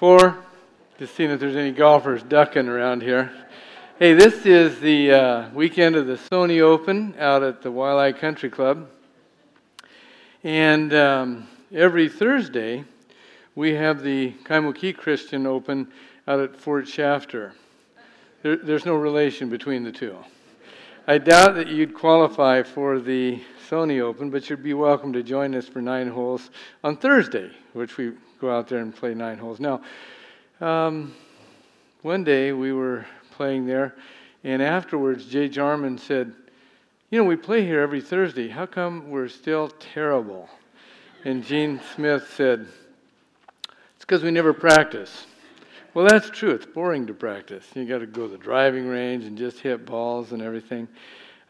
Four. Just seeing if there's any golfers ducking around here. Hey, this is the uh, weekend of the Sony Open out at the Waialae Country Club. And um, every Thursday, we have the Kaimuki Christian Open out at Fort Shafter. There, there's no relation between the two. I doubt that you'd qualify for the Sony Open, but you'd be welcome to join us for nine holes on Thursday, which we go out there and play nine holes. Now, um, one day we were playing there, and afterwards Jay Jarman said, You know, we play here every Thursday. How come we're still terrible? And Gene Smith said, It's because we never practice. Well, that's true. It's boring to practice. You got to go to the driving range and just hit balls and everything.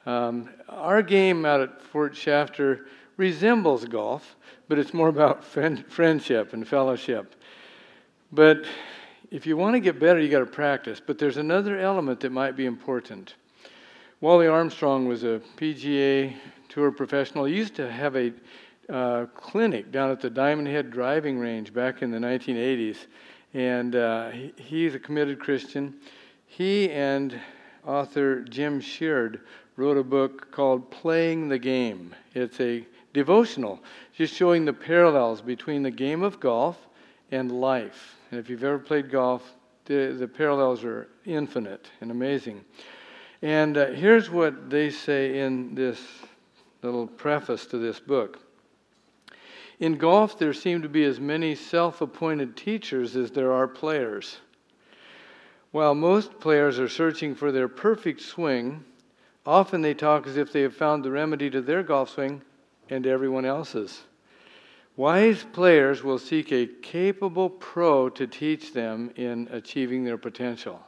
Um, our game out at Fort Shafter resembles golf, but it's more about friend, friendship and fellowship. But if you want to get better, you got to practice. But there's another element that might be important. Wally Armstrong was a PGA Tour professional. He used to have a uh, clinic down at the Diamond Head driving range back in the 1980s. And uh, he, he's a committed Christian. He and author Jim Sheard wrote a book called Playing the Game. It's a devotional, just showing the parallels between the game of golf and life. And if you've ever played golf, the, the parallels are infinite and amazing. And uh, here's what they say in this little preface to this book. In golf, there seem to be as many self appointed teachers as there are players. While most players are searching for their perfect swing, often they talk as if they have found the remedy to their golf swing and everyone else's. Wise players will seek a capable pro to teach them in achieving their potential.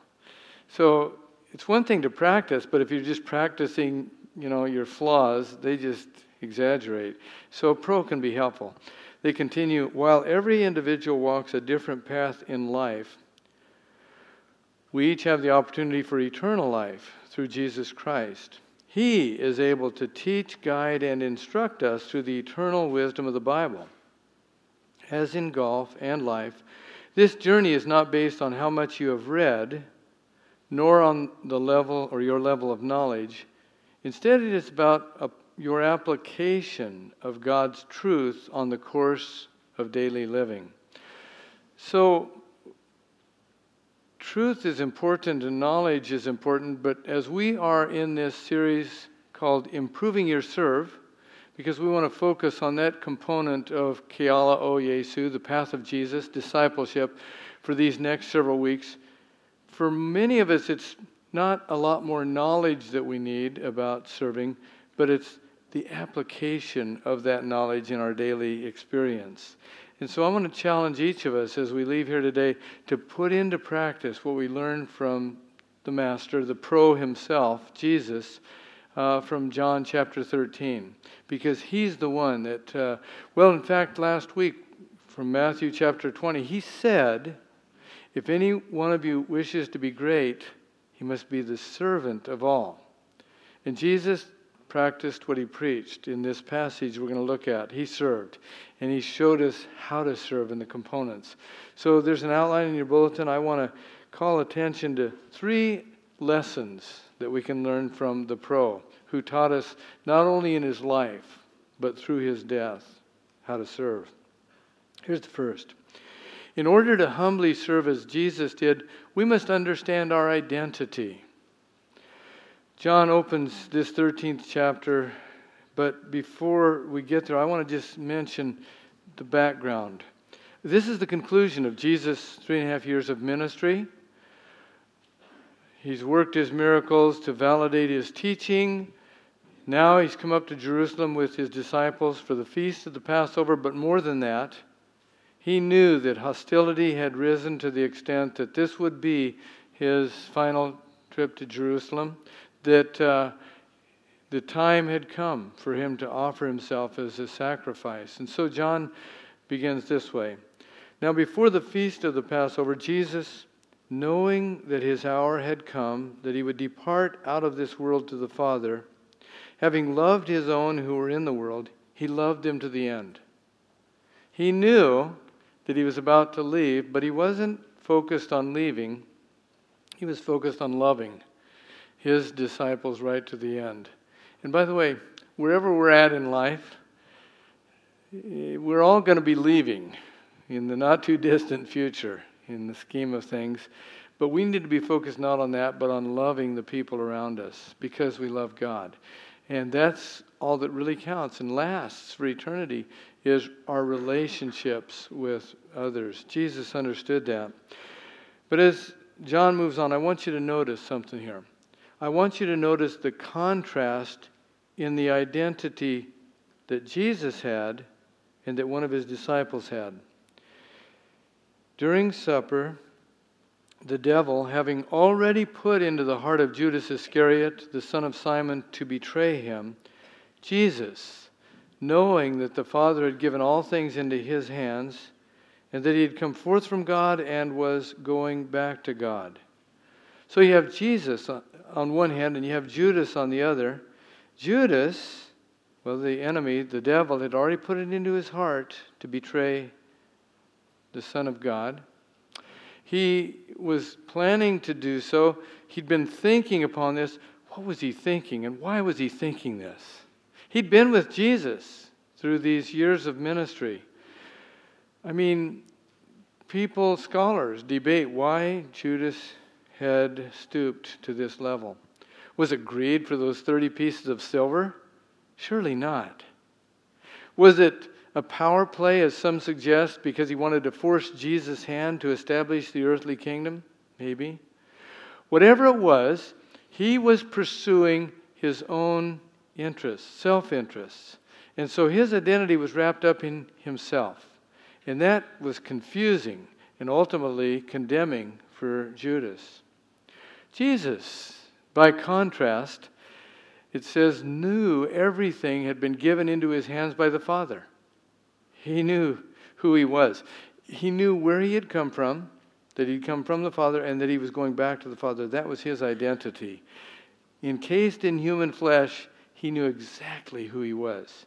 So it's one thing to practice, but if you're just practicing, you know, your flaws, they just exaggerate. So a pro can be helpful. They continue, while every individual walks a different path in life, we each have the opportunity for eternal life through Jesus Christ. He is able to teach, guide, and instruct us through the eternal wisdom of the Bible. As in golf and life, this journey is not based on how much you have read, nor on the level or your level of knowledge. Instead, it is about a, your application of God's truth on the course of daily living. So, truth is important and knowledge is important, but as we are in this series called Improving Your Serve, because we want to focus on that component of Keala o Yesu, the path of Jesus, discipleship, for these next several weeks. For many of us, it's not a lot more knowledge that we need about serving, but it's the application of that knowledge in our daily experience. And so I want to challenge each of us as we leave here today to put into practice what we learned from the Master, the pro himself, Jesus, uh, from John chapter 13. Because he's the one that, uh, well, in fact, last week from Matthew chapter 20, he said, If any one of you wishes to be great, he must be the servant of all. And Jesus practiced what he preached in this passage we're going to look at. He served, and he showed us how to serve in the components. So there's an outline in your bulletin. I want to call attention to three lessons that we can learn from the pro who taught us not only in his life, but through his death, how to serve. Here's the first. In order to humbly serve as Jesus did, we must understand our identity. John opens this 13th chapter, but before we get there, I want to just mention the background. This is the conclusion of Jesus' three and a half years of ministry. He's worked his miracles to validate his teaching. Now he's come up to Jerusalem with his disciples for the feast of the Passover, but more than that, he knew that hostility had risen to the extent that this would be his final trip to Jerusalem that uh, the time had come for him to offer himself as a sacrifice. And so John begins this way Now, before the feast of the Passover, Jesus, knowing that his hour had come, that he would depart out of this world to the Father, having loved his own who were in the world, he loved them to the end. He knew that he was about to leave, but he wasn't focused on leaving, he was focused on loving his disciples right to the end. And by the way, wherever we're at in life, we're all going to be leaving in the not too distant future in the scheme of things. But we need to be focused not on that, but on loving the people around us because we love God. And that's all that really counts and lasts for eternity is our relationships with others. Jesus understood that. But as John moves on, I want you to notice something here. I want you to notice the contrast in the identity that Jesus had and that one of his disciples had. During supper, the devil, having already put into the heart of Judas Iscariot, the son of Simon, to betray him, Jesus, knowing that the Father had given all things into his hands, and that he had come forth from God and was going back to God. So you have Jesus on one hand, and you have Judas on the other. Judas, well, the enemy, the devil, had already put it into his heart to betray the Son of God. He was planning to do so. He'd been thinking upon this. What was he thinking, and why was he thinking this? He'd been with Jesus through these years of ministry. I mean, people, scholars, debate why Judas had stooped to this level. Was it greed for those 30 pieces of silver? Surely not. Was it a power play, as some suggest, because he wanted to force Jesus' hand to establish the earthly kingdom? Maybe. Whatever it was, he was pursuing his own interests, self interests. And so his identity was wrapped up in himself. And that was confusing and ultimately condemning for Judas. Jesus, by contrast, it says, knew everything had been given into his hands by the Father. He knew who he was. He knew where he had come from, that he'd come from the Father, and that he was going back to the Father. That was his identity. Encased in human flesh, he knew exactly who he was.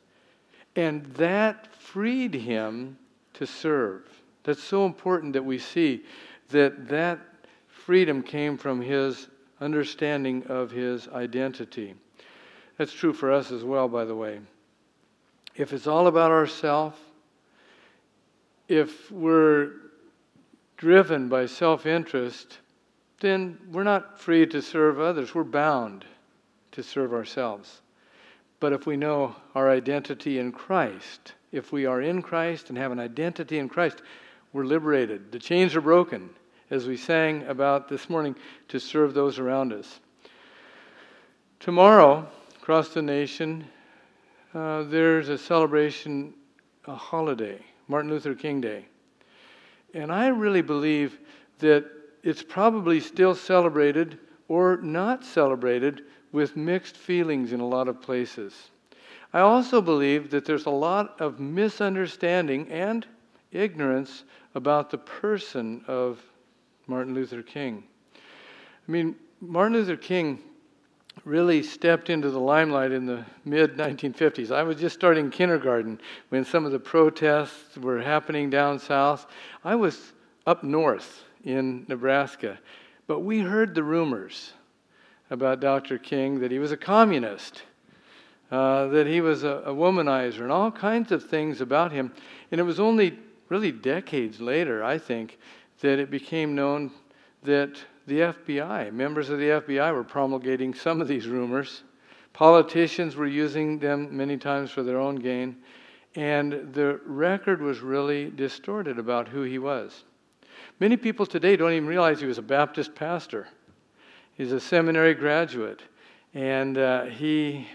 And that freed him to serve. That's so important that we see that that freedom came from his understanding of his identity. That's true for us as well, by the way. If it's all about ourself, if we're driven by self interest, then we're not free to serve others. We're bound to serve ourselves. But if we know our identity in Christ, if we are in Christ and have an identity in Christ, we're liberated. The chains are broken, as we sang about this morning, to serve those around us. Tomorrow, across the nation, uh, there's a celebration, a holiday Martin Luther King Day. And I really believe that it's probably still celebrated or not celebrated with mixed feelings in a lot of places. I also believe that there's a lot of misunderstanding and ignorance about the person of Martin Luther King. I mean, Martin Luther King really stepped into the limelight in the mid 1950s. I was just starting kindergarten when some of the protests were happening down south. I was up north in Nebraska, but we heard the rumors about Dr. King that he was a communist, uh, that he was a, a womanizer, and all kinds of things about him. And it was only really decades later, I think, that it became known that the FBI, members of the FBI were promulgating some of these rumors. Politicians were using them many times for their own gain. And the record was really distorted about who he was. Many people today don't even realize he was a Baptist pastor. He's a seminary graduate. And uh, he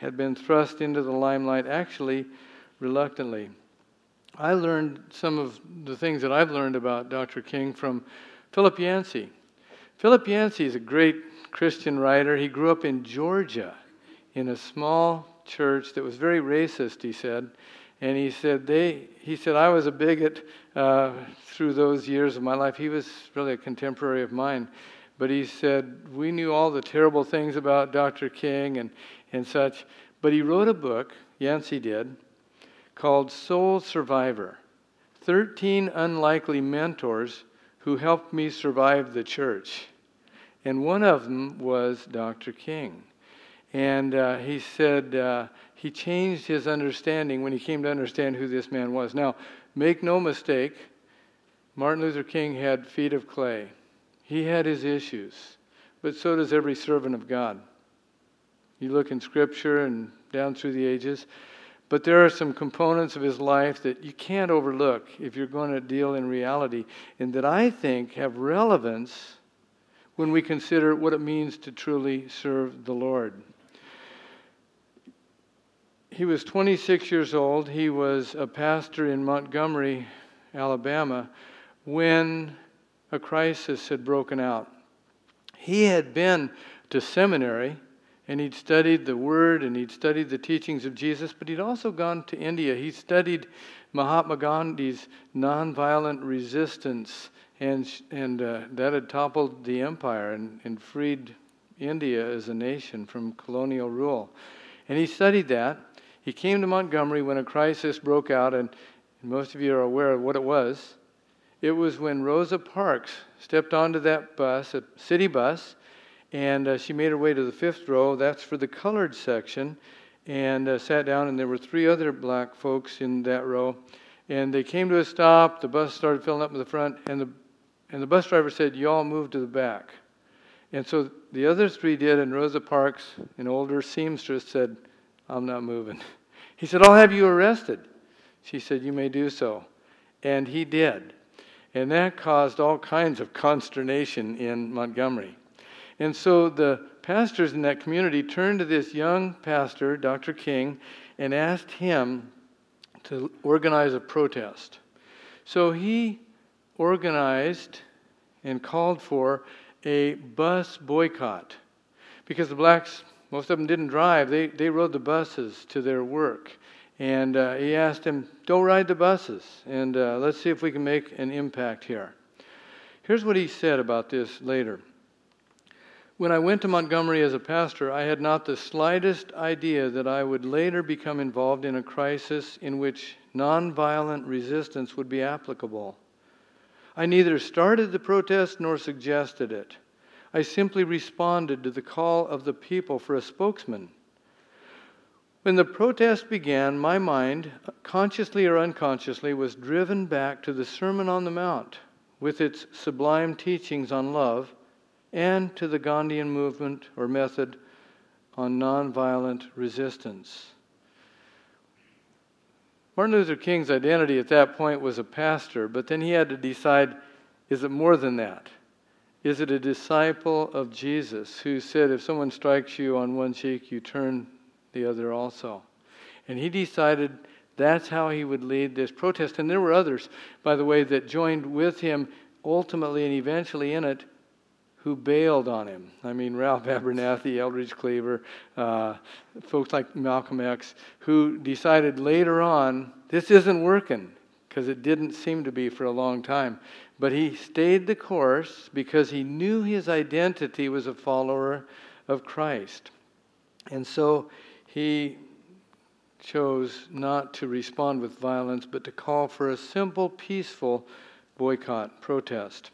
had been thrust into the limelight actually reluctantly. I learned some of the things that I've learned about Dr. King from Philip Yancey. Philip Yancey is a great Christian writer. He grew up in Georgia in a small church that was very racist, he said. And he said, they, he said, I was a bigot uh, through those years of my life. He was really a contemporary of mine. But he said, we knew all the terrible things about Dr. King and, and such. But he wrote a book, Yancey did, called Soul Survivor 13 unlikely mentors who helped me survive the church. And one of them was Dr. King. And uh, he said uh, he changed his understanding when he came to understand who this man was. Now, make no mistake, Martin Luther King had feet of clay. He had his issues, but so does every servant of God. You look in Scripture and down through the ages, but there are some components of his life that you can't overlook if you're going to deal in reality, and that I think have relevance when we consider what it means to truly serve the Lord. He was 26 years old. He was a pastor in Montgomery, Alabama, when a crisis had broken out. He had been to seminary and he'd studied the Word and he'd studied the teachings of Jesus, but he'd also gone to India. He studied Mahatma Gandhi's nonviolent resistance, and, and uh, that had toppled the empire and, and freed India as a nation from colonial rule. And he studied that. He came to Montgomery when a crisis broke out, and, and most of you are aware of what it was. It was when Rosa Parks stepped onto that bus, a city bus, and uh, she made her way to the fifth row. That's for the colored section. And uh, sat down, and there were three other black folks in that row. And they came to a stop. The bus started filling up in the front, and the, and the bus driver said, You all move to the back. And so the other three did, and Rosa Parks, an older seamstress, said, I'm not moving. He said, I'll have you arrested. She said, You may do so. And he did. And that caused all kinds of consternation in Montgomery. And so the pastors in that community turned to this young pastor, Dr. King, and asked him to organize a protest. So he organized and called for a bus boycott because the blacks, most of them didn't drive, they, they rode the buses to their work. And uh, he asked him, Don't ride the buses, and uh, let's see if we can make an impact here. Here's what he said about this later. When I went to Montgomery as a pastor, I had not the slightest idea that I would later become involved in a crisis in which nonviolent resistance would be applicable. I neither started the protest nor suggested it. I simply responded to the call of the people for a spokesman. When the protest began, my mind, consciously or unconsciously, was driven back to the Sermon on the Mount with its sublime teachings on love and to the Gandhian movement or method on nonviolent resistance. Martin Luther King's identity at that point was a pastor, but then he had to decide is it more than that? Is it a disciple of Jesus who said, if someone strikes you on one cheek, you turn the other also? And he decided that's how he would lead this protest. And there were others, by the way, that joined with him ultimately and eventually in it who bailed on him. I mean, Ralph Abernathy, Eldridge Cleaver, uh, folks like Malcolm X, who decided later on this isn't working because it didn't seem to be for a long time. But he stayed the course because he knew his identity was a follower of Christ. And so he chose not to respond with violence, but to call for a simple, peaceful boycott, protest.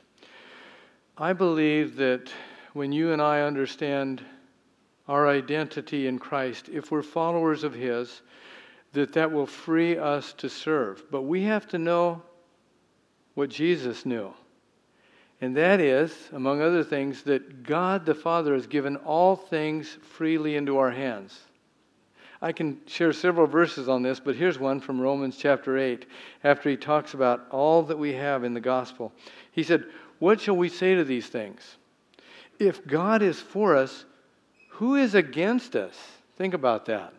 I believe that when you and I understand our identity in Christ, if we're followers of His, that that will free us to serve. But we have to know what Jesus knew. And that is, among other things, that God the Father has given all things freely into our hands. I can share several verses on this, but here's one from Romans chapter 8, after he talks about all that we have in the gospel. He said, what shall we say to these things? If God is for us, who is against us? Think about that.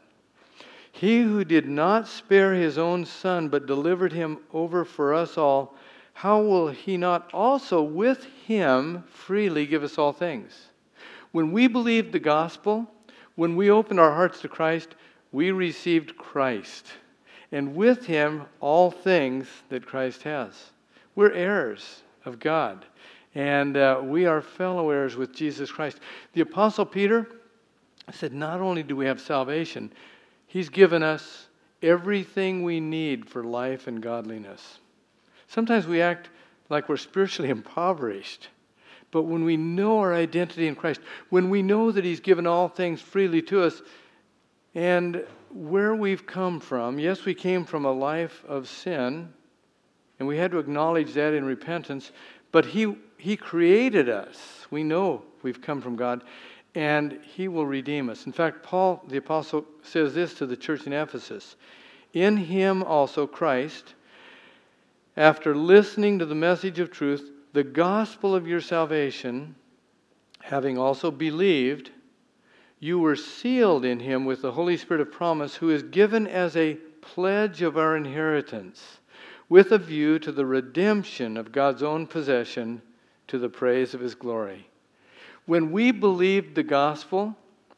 He who did not spare his own son, but delivered him over for us all, how will he not also with him freely give us all things? When we believed the gospel, when we opened our hearts to Christ, we received Christ. And with him, all things that Christ has. We're heirs of God. And uh, we are fellow heirs with Jesus Christ. The Apostle Peter said, Not only do we have salvation, he's given us everything we need for life and godliness. Sometimes we act like we're spiritually impoverished. But when we know our identity in Christ, when we know that He's given all things freely to us, and where we've come from, yes, we came from a life of sin, and we had to acknowledge that in repentance, but He, he created us. We know we've come from God, and He will redeem us. In fact, Paul the Apostle says this to the church in Ephesus In Him also, Christ, after listening to the message of truth, the gospel of your salvation, having also believed, you were sealed in him with the Holy Spirit of promise, who is given as a pledge of our inheritance, with a view to the redemption of God's own possession to the praise of his glory. When we believed the gospel,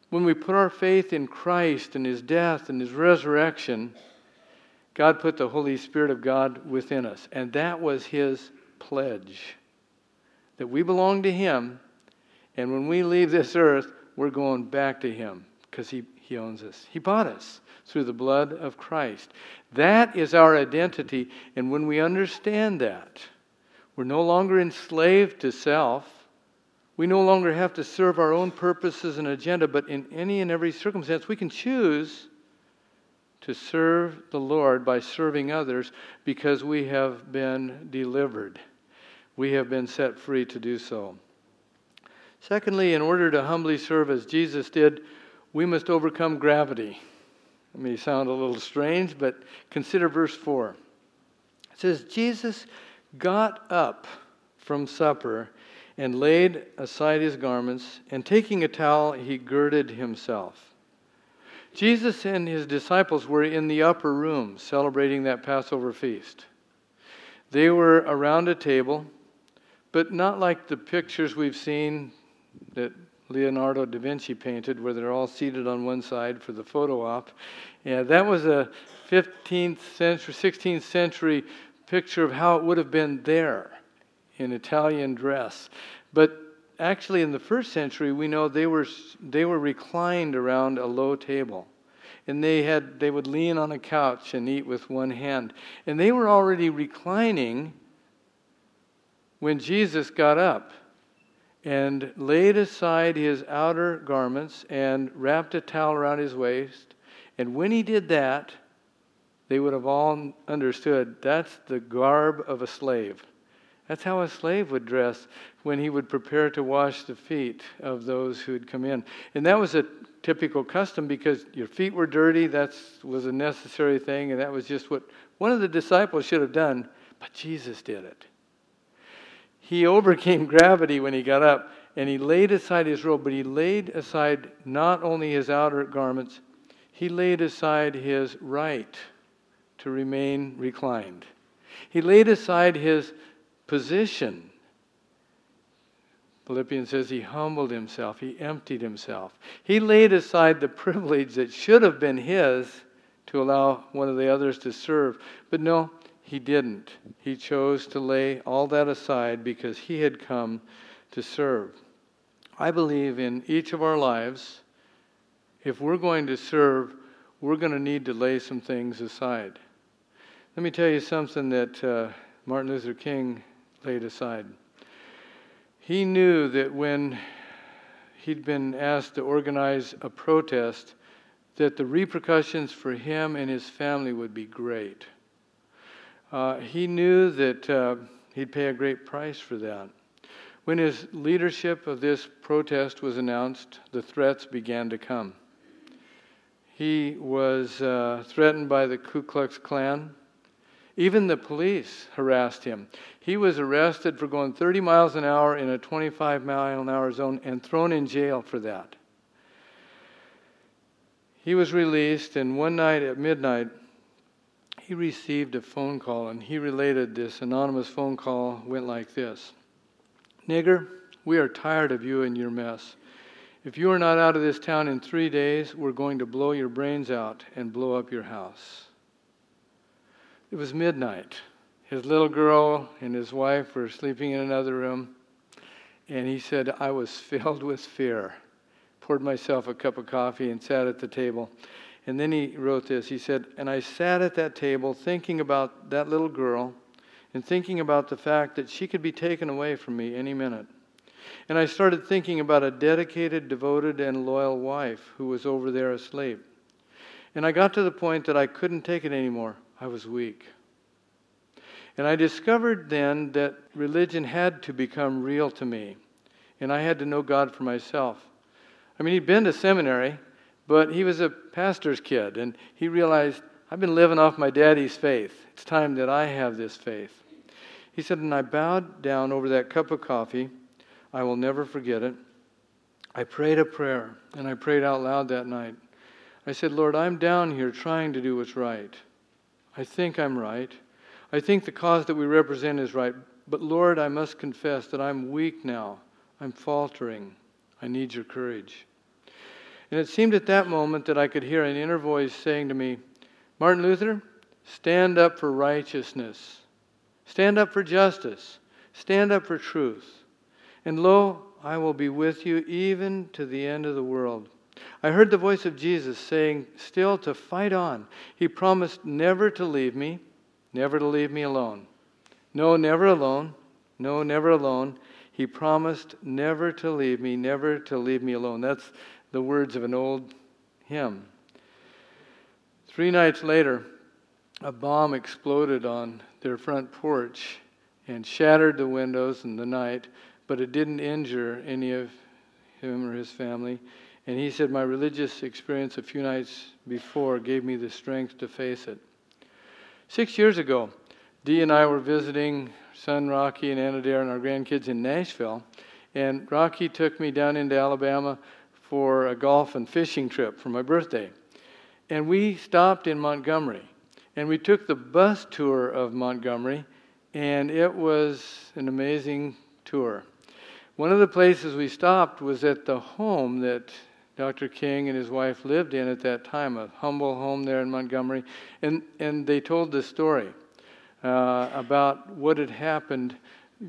when we put our faith in Christ and his death and his resurrection, God put the Holy Spirit of God within us. And that was his pledge that we belong to him. And when we leave this earth, we're going back to him because he, he owns us. He bought us through the blood of Christ. That is our identity. And when we understand that, we're no longer enslaved to self. We no longer have to serve our own purposes and agenda, but in any and every circumstance, we can choose to serve the Lord by serving others because we have been delivered. We have been set free to do so. Secondly, in order to humbly serve as Jesus did, we must overcome gravity. It may sound a little strange, but consider verse 4. It says, Jesus got up from supper and laid aside his garments, and taking a towel, he girded himself. Jesus and his disciples were in the upper room celebrating that Passover feast. They were around a table, but not like the pictures we've seen that Leonardo da Vinci painted, where they're all seated on one side for the photo op. Yeah, that was a 15th century, 16th century picture of how it would have been there in Italian dress. But actually in the first century we know they were they were reclined around a low table and they had they would lean on a couch and eat with one hand and they were already reclining when Jesus got up and laid aside his outer garments and wrapped a towel around his waist and when he did that they would have all understood that's the garb of a slave that's how a slave would dress when he would prepare to wash the feet of those who had come in. And that was a typical custom because your feet were dirty. That was a necessary thing, and that was just what one of the disciples should have done, but Jesus did it. He overcame gravity when he got up, and he laid aside his robe, but he laid aside not only his outer garments, he laid aside his right to remain reclined. He laid aside his position. Philippians says he humbled himself, he emptied himself. He laid aside the privilege that should have been his to allow one of the others to serve. But no, he didn't. He chose to lay all that aside because he had come to serve. I believe in each of our lives, if we're going to serve, we're going to need to lay some things aside. Let me tell you something that uh, Martin Luther King laid aside. He knew that when he'd been asked to organize a protest, that the repercussions for him and his family would be great. Uh, he knew that uh, he'd pay a great price for that. When his leadership of this protest was announced, the threats began to come. He was uh, threatened by the Ku Klux Klan. Even the police harassed him. He was arrested for going 30 miles an hour in a 25 mile an hour zone and thrown in jail for that. He was released, and one night at midnight, he received a phone call, and he related this anonymous phone call went like this Nigger, we are tired of you and your mess. If you are not out of this town in three days, we're going to blow your brains out and blow up your house. It was midnight. His little girl and his wife were sleeping in another room. And he said, I was filled with fear. Poured myself a cup of coffee and sat at the table. And then he wrote this. He said, And I sat at that table thinking about that little girl and thinking about the fact that she could be taken away from me any minute. And I started thinking about a dedicated, devoted, and loyal wife who was over there asleep. And I got to the point that I couldn't take it anymore. I was weak. And I discovered then that religion had to become real to me, and I had to know God for myself. I mean, he'd been to seminary, but he was a pastor's kid, and he realized, I've been living off my daddy's faith. It's time that I have this faith. He said, and I bowed down over that cup of coffee. I will never forget it. I prayed a prayer, and I prayed out loud that night. I said, Lord, I'm down here trying to do what's right. I think I'm right. I think the cause that we represent is right. But Lord, I must confess that I'm weak now. I'm faltering. I need your courage. And it seemed at that moment that I could hear an inner voice saying to me, Martin Luther, stand up for righteousness. Stand up for justice. Stand up for truth. And lo, I will be with you even to the end of the world. I heard the voice of Jesus saying, still to fight on. He promised never to leave me, never to leave me alone. No, never alone. No, never alone. He promised never to leave me, never to leave me alone. That's the words of an old hymn. Three nights later, a bomb exploded on their front porch and shattered the windows in the night, but it didn't injure any of him or his family. And he said, My religious experience a few nights before gave me the strength to face it. Six years ago, Dee and I were visiting son Rocky and Anna Dare and our grandkids in Nashville. And Rocky took me down into Alabama for a golf and fishing trip for my birthday. And we stopped in Montgomery. And we took the bus tour of Montgomery, and it was an amazing tour. One of the places we stopped was at the home that Dr. King and his wife lived in at that time, a humble home there in Montgomery. And, and they told the story uh, about what had happened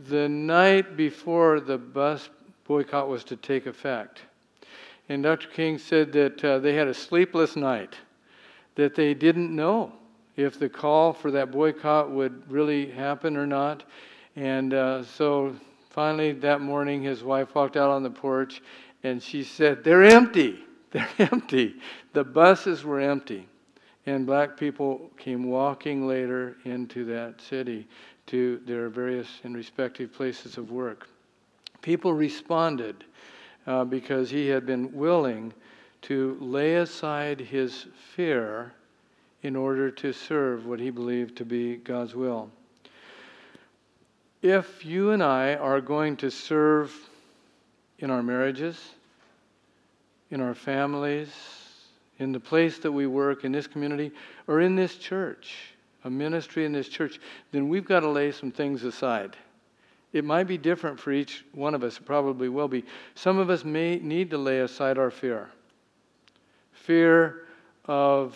the night before the bus boycott was to take effect. And Dr. King said that uh, they had a sleepless night, that they didn't know if the call for that boycott would really happen or not. And uh, so finally that morning, his wife walked out on the porch and she said, They're empty. They're empty. The buses were empty. And black people came walking later into that city to their various and respective places of work. People responded uh, because he had been willing to lay aside his fear in order to serve what he believed to be God's will. If you and I are going to serve in our marriages, in our families, in the place that we work, in this community, or in this church, a ministry in this church, then we've got to lay some things aside. It might be different for each one of us, it probably will be. Some of us may need to lay aside our fear fear of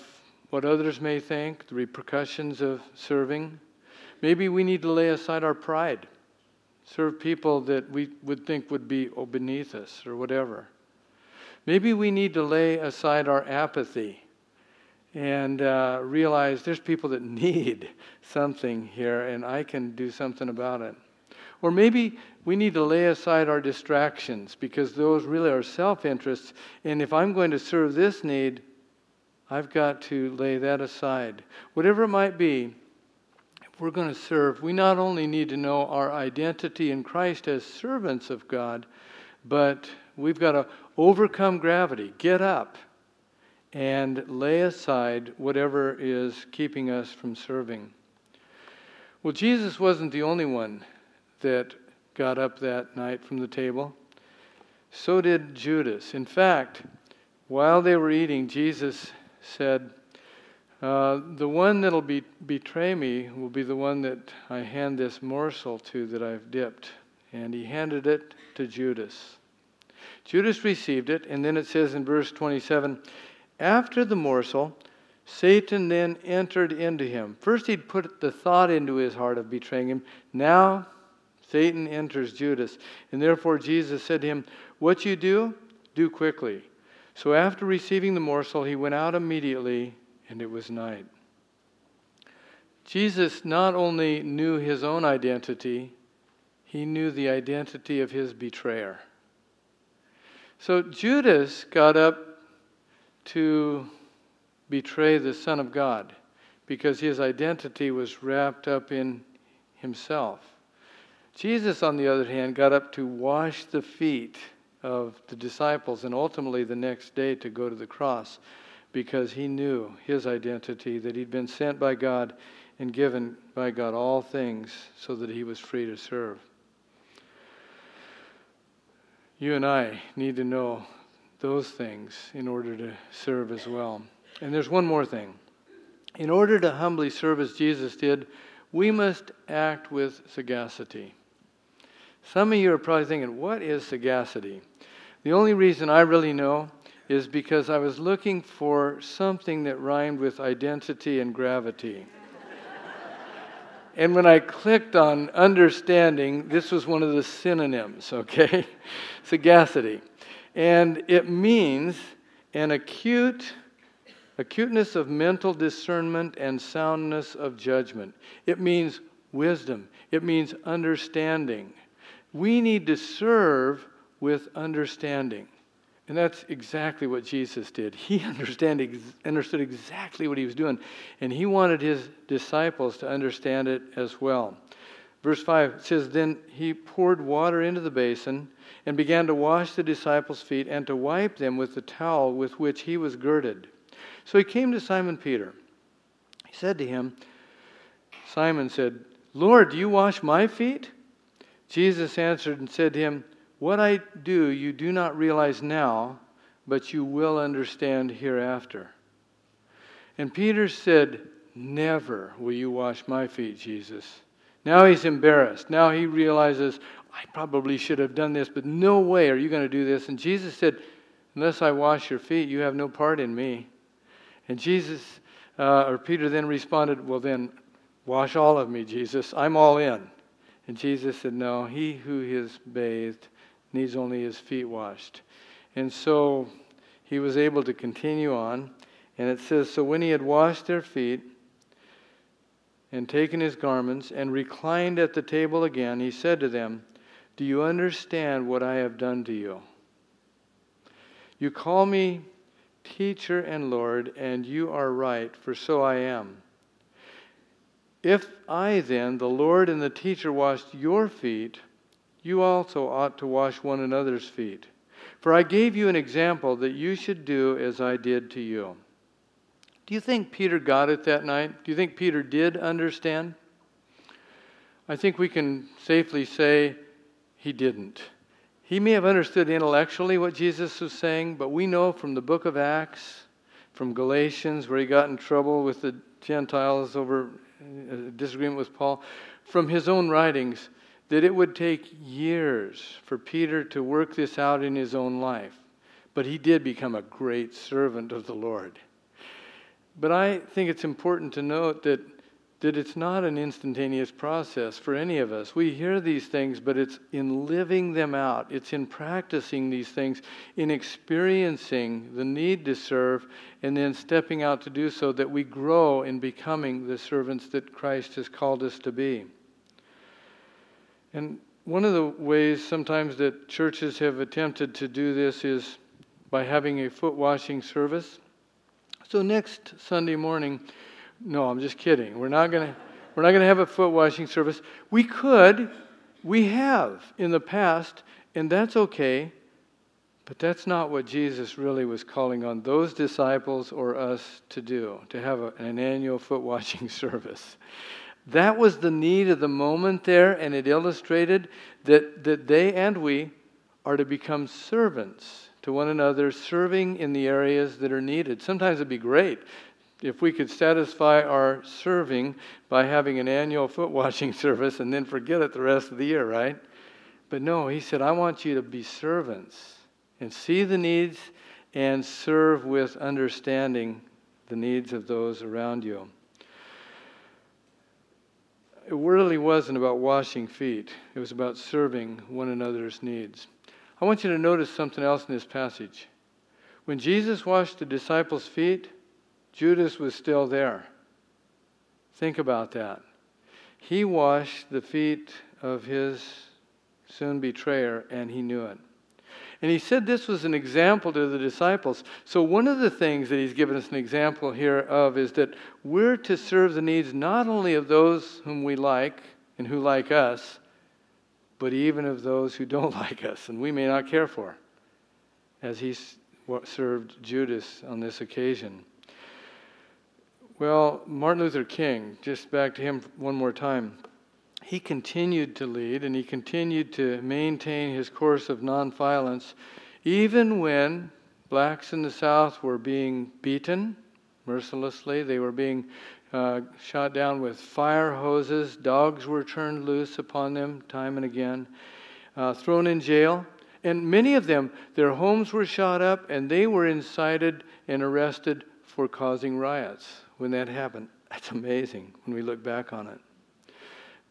what others may think, the repercussions of serving. Maybe we need to lay aside our pride, serve people that we would think would be beneath us or whatever. Maybe we need to lay aside our apathy and uh, realize there's people that need something here and I can do something about it. Or maybe we need to lay aside our distractions because those really are self interests. And if I'm going to serve this need, I've got to lay that aside. Whatever it might be, if we're going to serve, we not only need to know our identity in Christ as servants of God, but we've got to overcome gravity, get up, and lay aside whatever is keeping us from serving. Well, Jesus wasn't the only one that got up that night from the table. So did Judas. In fact, while they were eating, Jesus said, uh, The one that'll be, betray me will be the one that I hand this morsel to that I've dipped. And he handed it to Judas. Judas received it, and then it says in verse 27 After the morsel, Satan then entered into him. First, he'd put the thought into his heart of betraying him. Now, Satan enters Judas. And therefore Jesus said to him, What you do, do quickly. So after receiving the morsel, he went out immediately, and it was night. Jesus not only knew his own identity, he knew the identity of his betrayer. So Judas got up to betray the Son of God because his identity was wrapped up in himself. Jesus, on the other hand, got up to wash the feet of the disciples and ultimately the next day to go to the cross because he knew his identity, that he'd been sent by God and given by God all things so that he was free to serve. You and I need to know those things in order to serve as well. And there's one more thing. In order to humbly serve as Jesus did, we must act with sagacity. Some of you are probably thinking, what is sagacity? The only reason I really know is because I was looking for something that rhymed with identity and gravity. and when I clicked on understanding, this was one of the synonyms, okay? Sagacity. And it means an acute acuteness of mental discernment and soundness of judgment. It means wisdom. It means understanding. We need to serve with understanding. And that's exactly what Jesus did. He understood exactly what he was doing, and he wanted his disciples to understand it as well. Verse 5 says Then he poured water into the basin and began to wash the disciples' feet and to wipe them with the towel with which he was girded. So he came to Simon Peter. He said to him, Simon said, Lord, do you wash my feet? Jesus answered and said to him, What I do you do not realize now, but you will understand hereafter. And Peter said, Never will you wash my feet, Jesus. Now he's embarrassed. Now he realizes, I probably should have done this, but no way are you going to do this. And Jesus said, Unless I wash your feet, you have no part in me. And Jesus, uh, or Peter then responded, Well, then, wash all of me, Jesus. I'm all in. And Jesus said, No, he who is bathed needs only his feet washed. And so he was able to continue on. And it says, So when he had washed their feet and taken his garments and reclined at the table again, he said to them, Do you understand what I have done to you? You call me teacher and Lord, and you are right, for so I am. If I then, the Lord and the teacher, washed your feet, you also ought to wash one another's feet. For I gave you an example that you should do as I did to you. Do you think Peter got it that night? Do you think Peter did understand? I think we can safely say he didn't. He may have understood intellectually what Jesus was saying, but we know from the book of Acts, from Galatians, where he got in trouble with the Gentiles over Uh, disagreement with Paul, from his own writings, that it would take years for Peter to work this out in his own life. But he did become a great servant of the Lord. But I think it's important to note that that it's not an instantaneous process for any of us. We hear these things, but it's in living them out, it's in practicing these things, in experiencing the need to serve, and then stepping out to do so that we grow in becoming the servants that Christ has called us to be. And one of the ways sometimes that churches have attempted to do this is by having a foot washing service. So next Sunday morning, no, I'm just kidding. We're not going to we're not going to have a foot washing service. We could, we have in the past, and that's okay. But that's not what Jesus really was calling on those disciples or us to do, to have a, an annual foot washing service. That was the need of the moment there, and it illustrated that, that they and we are to become servants to one another, serving in the areas that are needed. Sometimes it'd be great if we could satisfy our serving by having an annual foot washing service and then forget it the rest of the year, right? But no, he said, I want you to be servants and see the needs and serve with understanding the needs of those around you. It really wasn't about washing feet, it was about serving one another's needs. I want you to notice something else in this passage. When Jesus washed the disciples' feet, Judas was still there. Think about that. He washed the feet of his soon betrayer, and he knew it. And he said this was an example to the disciples. So, one of the things that he's given us an example here of is that we're to serve the needs not only of those whom we like and who like us, but even of those who don't like us and we may not care for, as he served Judas on this occasion. Well, Martin Luther King, just back to him one more time he continued to lead and he continued to maintain his course of nonviolence, even when blacks in the South were being beaten mercilessly. They were being uh, shot down with fire hoses. Dogs were turned loose upon them time and again, uh, thrown in jail. And many of them, their homes were shot up and they were incited and arrested for causing riots when that happened. That's amazing when we look back on it.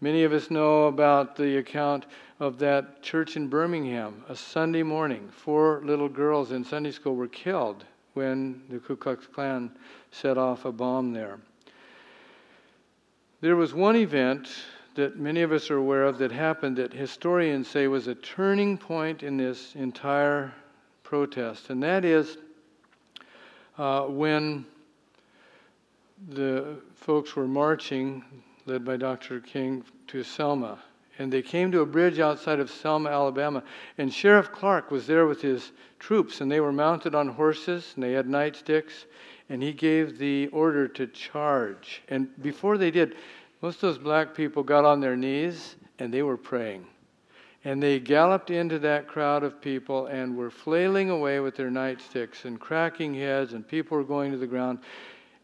Many of us know about the account of that church in Birmingham. A Sunday morning, four little girls in Sunday school were killed when the Ku Klux Klan set off a bomb there. There was one event that many of us are aware of that happened that historians say was a turning point in this entire protest, and that is uh, when the folks were marching led by Dr. King, to Selma. And they came to a bridge outside of Selma, Alabama. And Sheriff Clark was there with his troops, and they were mounted on horses, and they had nightsticks. And he gave the order to charge. And before they did, most of those black people got on their knees and they were praying. And they galloped into that crowd of people and were flailing away with their nightsticks and cracking heads, and people were going to the ground.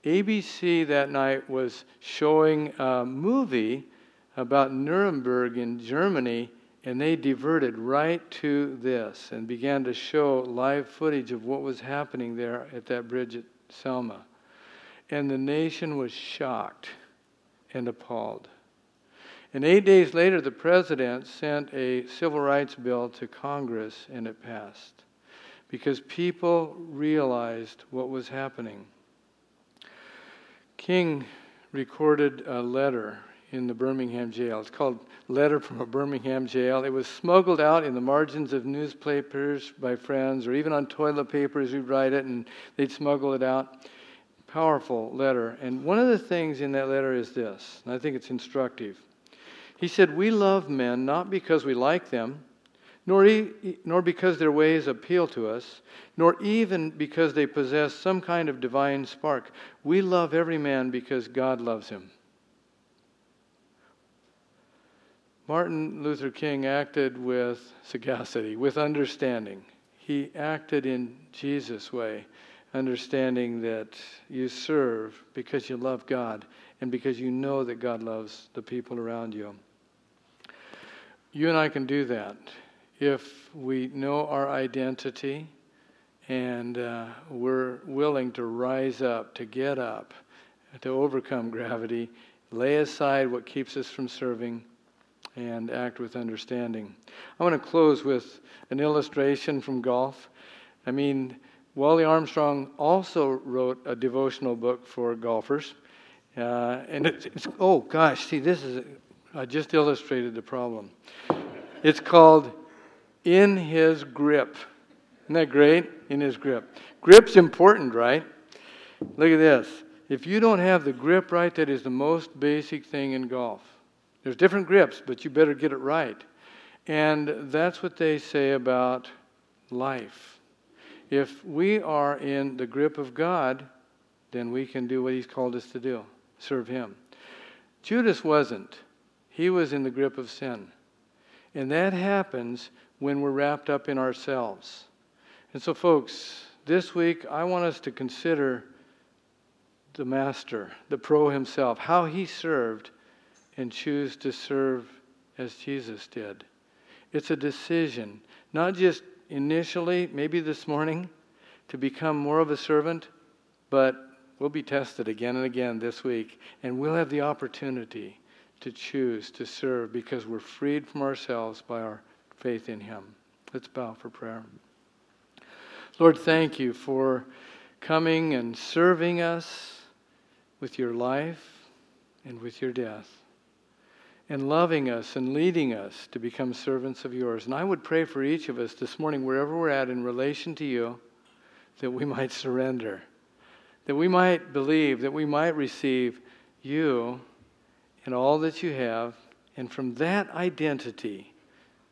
ABC that night was showing a movie about Nuremberg in Germany, and they diverted right to this and began to show live footage of what was happening there at that bridge at Selma. And the nation was shocked and appalled. And eight days later, the president sent a civil rights bill to Congress, and it passed because people realized what was happening. King recorded a letter in the Birmingham jail. It's called Letter from a Birmingham Jail. It was smuggled out in the margins of newspapers by friends, or even on toilet papers, we'd write it and they'd smuggle it out. Powerful letter. And one of the things in that letter is this, and I think it's instructive. He said, We love men not because we like them, nor, e- nor because their ways appeal to us, nor even because they possess some kind of divine spark. We love every man because God loves him. Martin Luther King acted with sagacity, with understanding. He acted in Jesus' way, understanding that you serve because you love God and because you know that God loves the people around you. You and I can do that if we know our identity and uh, we're willing to rise up, to get up, to overcome gravity, lay aside what keeps us from serving, and act with understanding. I want to close with an illustration from golf. I mean, Wally Armstrong also wrote a devotional book for golfers. Uh, and it's, it's, oh gosh, see, this is, I just illustrated the problem. It's called in his grip. Isn't that great? In his grip. Grip's important, right? Look at this. If you don't have the grip right, that is the most basic thing in golf. There's different grips, but you better get it right. And that's what they say about life. If we are in the grip of God, then we can do what He's called us to do serve Him. Judas wasn't, he was in the grip of sin. And that happens when we're wrapped up in ourselves. And so, folks, this week I want us to consider the Master, the pro himself, how he served, and choose to serve as Jesus did. It's a decision, not just initially, maybe this morning, to become more of a servant, but we'll be tested again and again this week, and we'll have the opportunity to choose to serve because we're freed from ourselves by our faith in Him. Let's bow for prayer. Lord, thank you for coming and serving us with your life and with your death, and loving us and leading us to become servants of yours. And I would pray for each of us this morning, wherever we're at in relation to you, that we might surrender, that we might believe, that we might receive you and all that you have, and from that identity,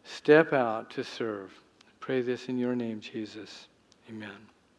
step out to serve. I pray this in your name, Jesus. Amen.